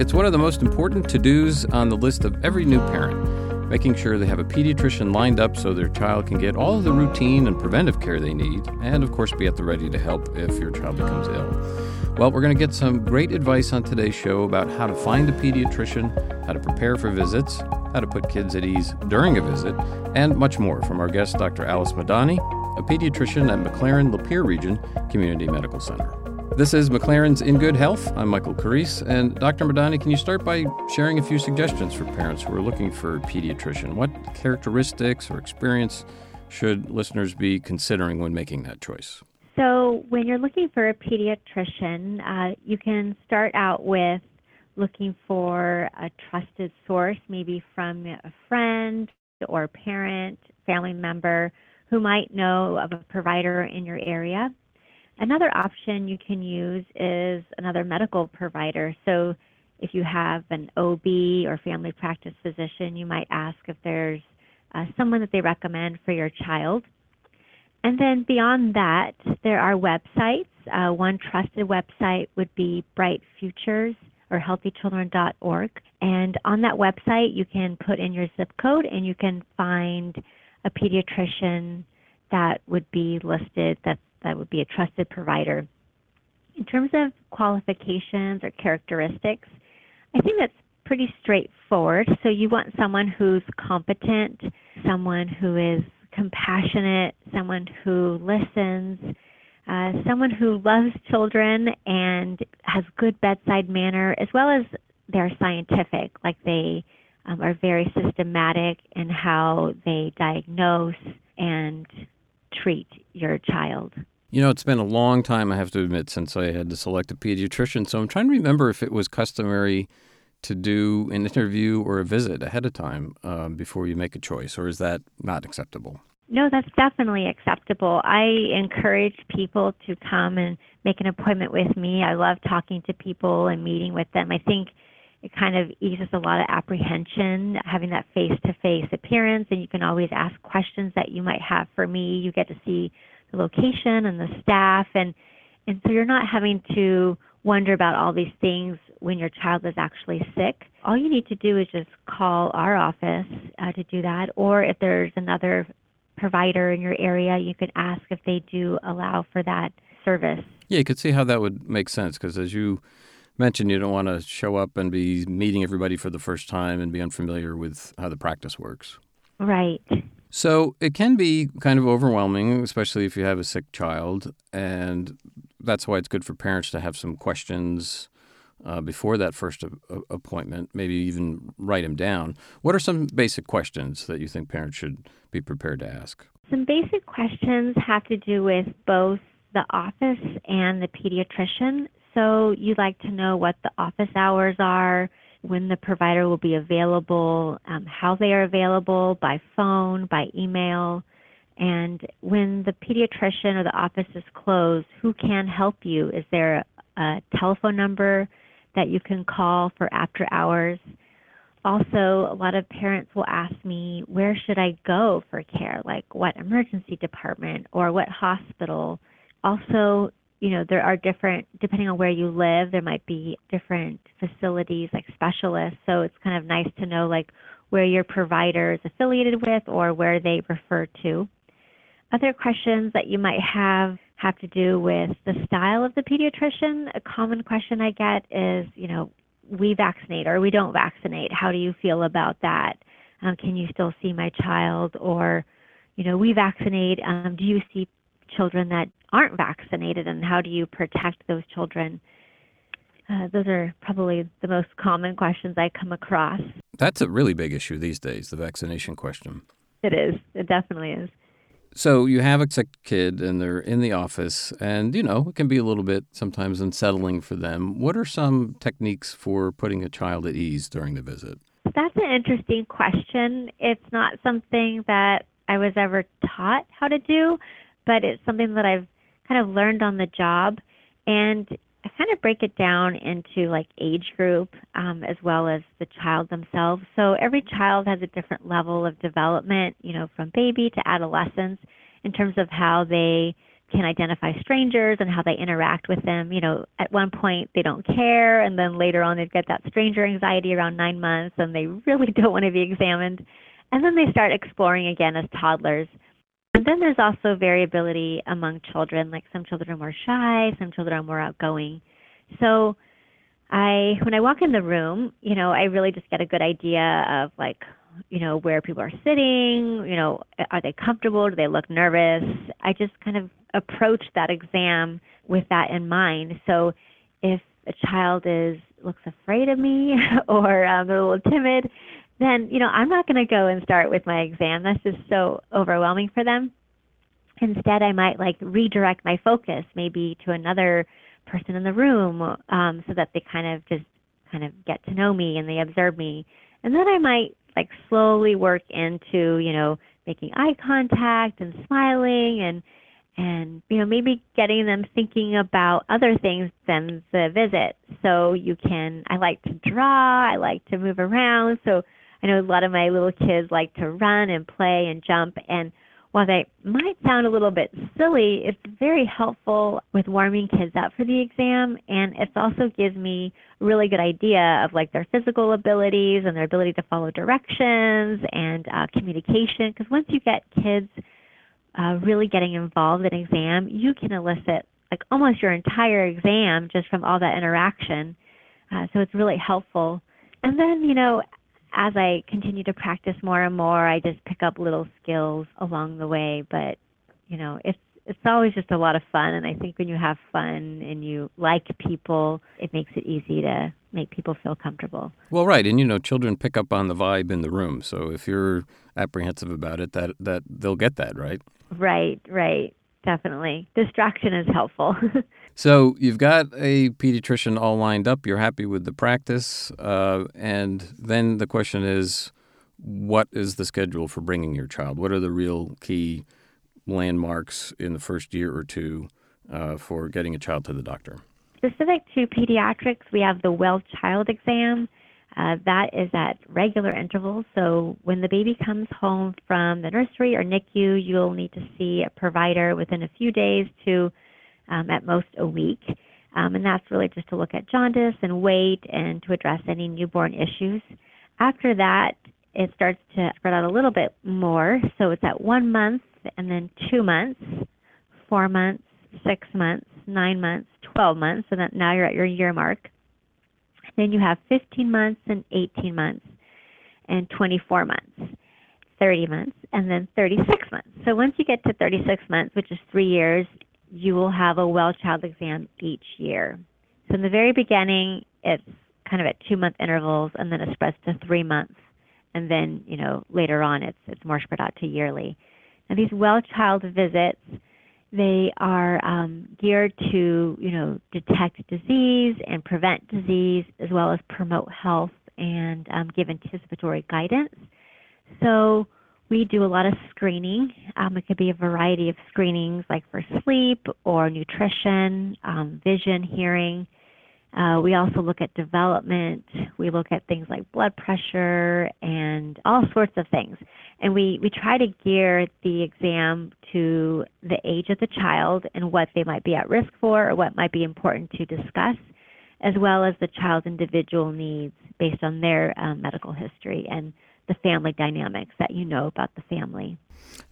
It's one of the most important to dos on the list of every new parent, making sure they have a pediatrician lined up so their child can get all of the routine and preventive care they need, and of course, be at the ready to help if your child becomes ill. Well, we're going to get some great advice on today's show about how to find a pediatrician, how to prepare for visits, how to put kids at ease during a visit, and much more from our guest, Dr. Alice Madani, a pediatrician at McLaren Lapeer Region Community Medical Center. This is McLaren's In Good Health. I'm Michael Carisse. And Dr. Madani, can you start by sharing a few suggestions for parents who are looking for a pediatrician? What characteristics or experience should listeners be considering when making that choice? So, when you're looking for a pediatrician, uh, you can start out with looking for a trusted source, maybe from a friend or parent, family member who might know of a provider in your area. Another option you can use is another medical provider. So if you have an OB or family practice physician, you might ask if there's uh, someone that they recommend for your child. And then beyond that, there are websites. Uh, one trusted website would be Bright Futures or healthychildren.org. And on that website, you can put in your zip code and you can find a pediatrician that would be listed that that would be a trusted provider. In terms of qualifications or characteristics, I think that's pretty straightforward. So you want someone who's competent, someone who is compassionate, someone who listens, uh, someone who loves children and has good bedside manner, as well as they're scientific, like they um, are very systematic in how they diagnose and treat your child. You know, it's been a long time, I have to admit, since I had to select a pediatrician. So I'm trying to remember if it was customary to do an interview or a visit ahead of time um, before you make a choice, or is that not acceptable? No, that's definitely acceptable. I encourage people to come and make an appointment with me. I love talking to people and meeting with them. I think it kind of eases a lot of apprehension having that face to face appearance, and you can always ask questions that you might have for me. You get to see the location and the staff and and so you're not having to wonder about all these things when your child is actually sick. All you need to do is just call our office uh, to do that, or if there's another provider in your area, you can ask if they do allow for that service. Yeah, you could see how that would make sense because as you mentioned, you don't want to show up and be meeting everybody for the first time and be unfamiliar with how the practice works. Right. So it can be kind of overwhelming, especially if you have a sick child. And that's why it's good for parents to have some questions uh, before that first a- appointment, maybe even write them down. What are some basic questions that you think parents should be prepared to ask? Some basic questions have to do with both the office and the pediatrician. So you'd like to know what the office hours are, when the provider will be available, um, how they are available by phone, by email, and when the pediatrician or the office is closed, who can help you? Is there a telephone number that you can call for after hours? Also, a lot of parents will ask me, where should I go for care? Like what emergency department or what hospital? Also, you know, there are different, depending on where you live, there might be different facilities like specialists. So it's kind of nice to know like where your provider is affiliated with or where they refer to. Other questions that you might have have to do with the style of the pediatrician. A common question I get is, you know, we vaccinate or we don't vaccinate. How do you feel about that? Um, can you still see my child? Or, you know, we vaccinate. Um, do you see children that aren't vaccinated and how do you protect those children? Uh, those are probably the most common questions I come across. That's a really big issue these days, the vaccination question. It is. It definitely is. So you have a sick kid and they're in the office, and you know, it can be a little bit sometimes unsettling for them. What are some techniques for putting a child at ease during the visit? That's an interesting question. It's not something that I was ever taught how to do, but it's something that I've kind of learned on the job. And I kind of break it down into like age group um, as well as the child themselves. So every child has a different level of development, you know, from baby to adolescence in terms of how they can identify strangers and how they interact with them. You know, at one point they don't care, and then later on they get that stranger anxiety around nine months, and they really don't want to be examined. And then they start exploring again as toddlers. And then there's also variability among children. Like some children are more shy, some children are more outgoing. So I when I walk in the room, you know, I really just get a good idea of like, you know, where people are sitting, you know, are they comfortable? Do they look nervous? I just kind of approach that exam with that in mind. So if a child is looks afraid of me or um, they're a little timid, then you know I'm not going to go and start with my exam. That's just so overwhelming for them. Instead, I might like redirect my focus maybe to another person in the room um, so that they kind of just kind of get to know me and they observe me. And then I might like slowly work into you know making eye contact and smiling and and you know maybe getting them thinking about other things than the visit so you can i like to draw i like to move around so I know a lot of my little kids like to run and play and jump and while they might sound a little bit silly, it's very helpful with warming kids up for the exam and it also gives me a really good idea of like their physical abilities and their ability to follow directions and uh, communication because once you get kids uh, really getting involved in exam, you can elicit like almost your entire exam just from all that interaction. Uh, so it's really helpful. And then, you know, as I continue to practice more and more, I just pick up little skills along the way. But you know, it's it's always just a lot of fun, and I think when you have fun and you like people, it makes it easy to make people feel comfortable. Well, right, and you know, children pick up on the vibe in the room. So if you're apprehensive about it, that that they'll get that, right? Right, right, definitely. Distraction is helpful. So you've got a pediatrician all lined up. You're happy with the practice, uh, and then the question is, what is the schedule for bringing your child? What are the real key landmarks in the first year or two uh, for getting a child to the doctor? Specific to pediatrics, we have the Well Child exam. Uh, that is at regular intervals. So when the baby comes home from the nursery or NICU, you'll need to see a provider within a few days to um, at most a week. Um, and that's really just to look at jaundice and weight and to address any newborn issues. After that, it starts to spread out a little bit more. So it's at one month and then two months, four months, six months, nine months, 12 months. So that now you're at your year mark. Then you have 15 months and 18 months and 24 months. 30 months and then 36 months. So once you get to 36 months, which is three years, you will have a well child exam each year. So in the very beginning, it's kind of at two month intervals, and then it spreads to three months, and then you know later on it's it's more spread out to yearly. Now these well child visits, they are um, geared to you know detect disease and prevent disease, as well as promote health and um, give anticipatory guidance. So we do a lot of screening. Um, it could be a variety of screenings, like for sleep or nutrition, um, vision, hearing. Uh, we also look at development. We look at things like blood pressure and all sorts of things. And we, we try to gear the exam to the age of the child and what they might be at risk for or what might be important to discuss, as well as the child's individual needs based on their um, medical history. And the family dynamics that you know about the family.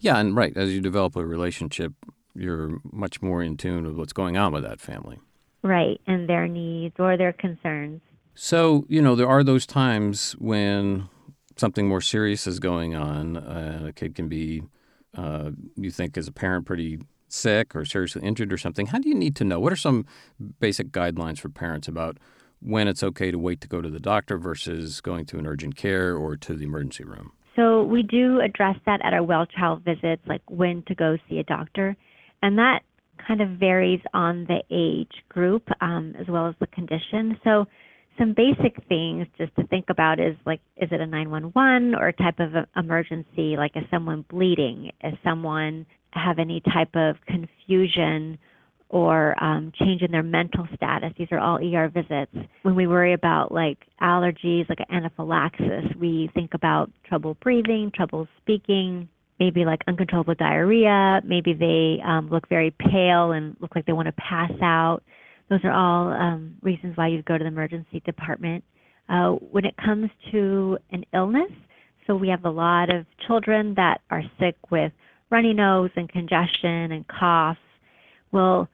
Yeah, and right, as you develop a relationship, you're much more in tune with what's going on with that family. Right, and their needs or their concerns. So, you know, there are those times when something more serious is going on. Uh, a kid can be, uh, you think, as a parent, pretty sick or seriously injured or something. How do you need to know? What are some basic guidelines for parents about when it's okay to wait to go to the doctor versus going to an urgent care or to the emergency room? So we do address that at our well child visits, like when to go see a doctor, and that kind of varies on the age group um, as well as the condition. So some basic things just to think about is like, is it a 911 or a type of emergency? Like, is someone bleeding? Is someone have any type of confusion or um, change in their mental status. These are all ER visits. When we worry about like allergies, like anaphylaxis, we think about trouble breathing, trouble speaking, maybe like uncontrollable diarrhea. Maybe they um, look very pale and look like they want to pass out. Those are all um, reasons why you'd go to the emergency department. Uh, when it comes to an illness, so we have a lot of children that are sick with runny nose and congestion and cough. Well,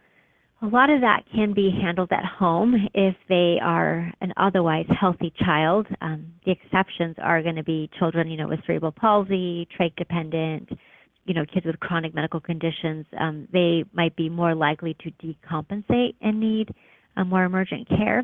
a lot of that can be handled at home if they are an otherwise healthy child. Um, the exceptions are going to be children, you know, with cerebral palsy, trach dependent, you know, kids with chronic medical conditions. Um, they might be more likely to decompensate and need uh, more emergent care.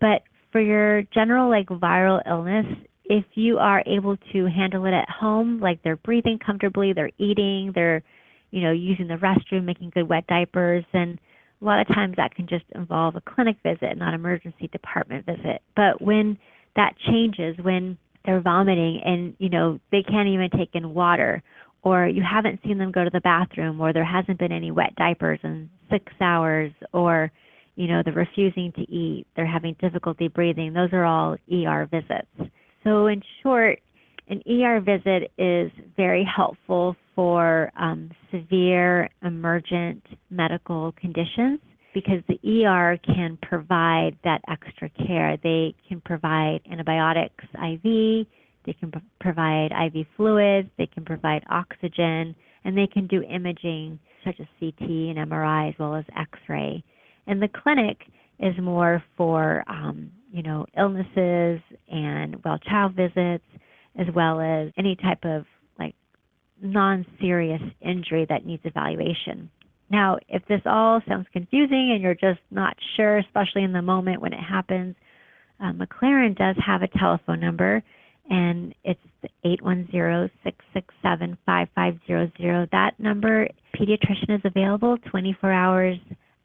But for your general like viral illness, if you are able to handle it at home, like they're breathing comfortably, they're eating, they're, you know, using the restroom, making good wet diapers, and a lot of times that can just involve a clinic visit, not emergency department visit. But when that changes, when they're vomiting and you know they can't even take in water, or you haven't seen them go to the bathroom, or there hasn't been any wet diapers in six hours, or you know they're refusing to eat, they're having difficulty breathing, those are all ER visits. So in short, an ER visit is very helpful for um, severe emergent medical conditions because the ER can provide that extra care. They can provide antibiotics IV, they can provide IV fluids, they can provide oxygen, and they can do imaging such as CT and MRI as well as X-ray. And the clinic is more for um, you know illnesses and well child visits as well as any type of like non-serious injury that needs evaluation. Now, if this all sounds confusing and you're just not sure, especially in the moment when it happens, uh, McLaren does have a telephone number, and it's 810-667-5500. That number, pediatrician is available 24 hours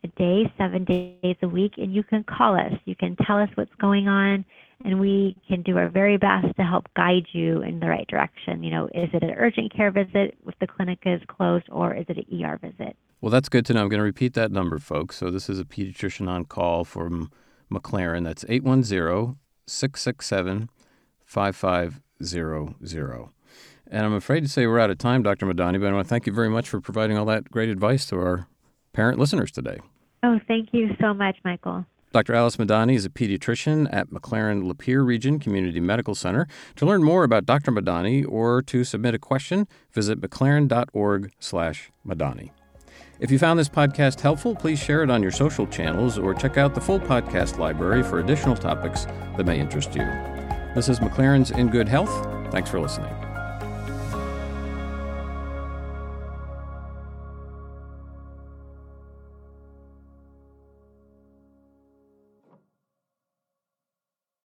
a day, seven days a week, and you can call us. You can tell us what's going on, and we can do our very best to help guide you in the right direction. You know, is it an urgent care visit if the clinic is closed, or is it an ER visit? Well, that's good to know. I'm going to repeat that number, folks. So this is a pediatrician on call from McLaren. That's 810 667 5500. And I'm afraid to say we're out of time, Dr. Madani, but I want to thank you very much for providing all that great advice to our parent listeners today. Oh, thank you so much, Michael. Dr. Alice Madani is a pediatrician at McLaren Lapeer Region Community Medical Center. To learn more about Dr. Madani or to submit a question, visit mclaren.org/madani. If you found this podcast helpful, please share it on your social channels or check out the full podcast library for additional topics that may interest you. This is McLaren's In Good Health. Thanks for listening.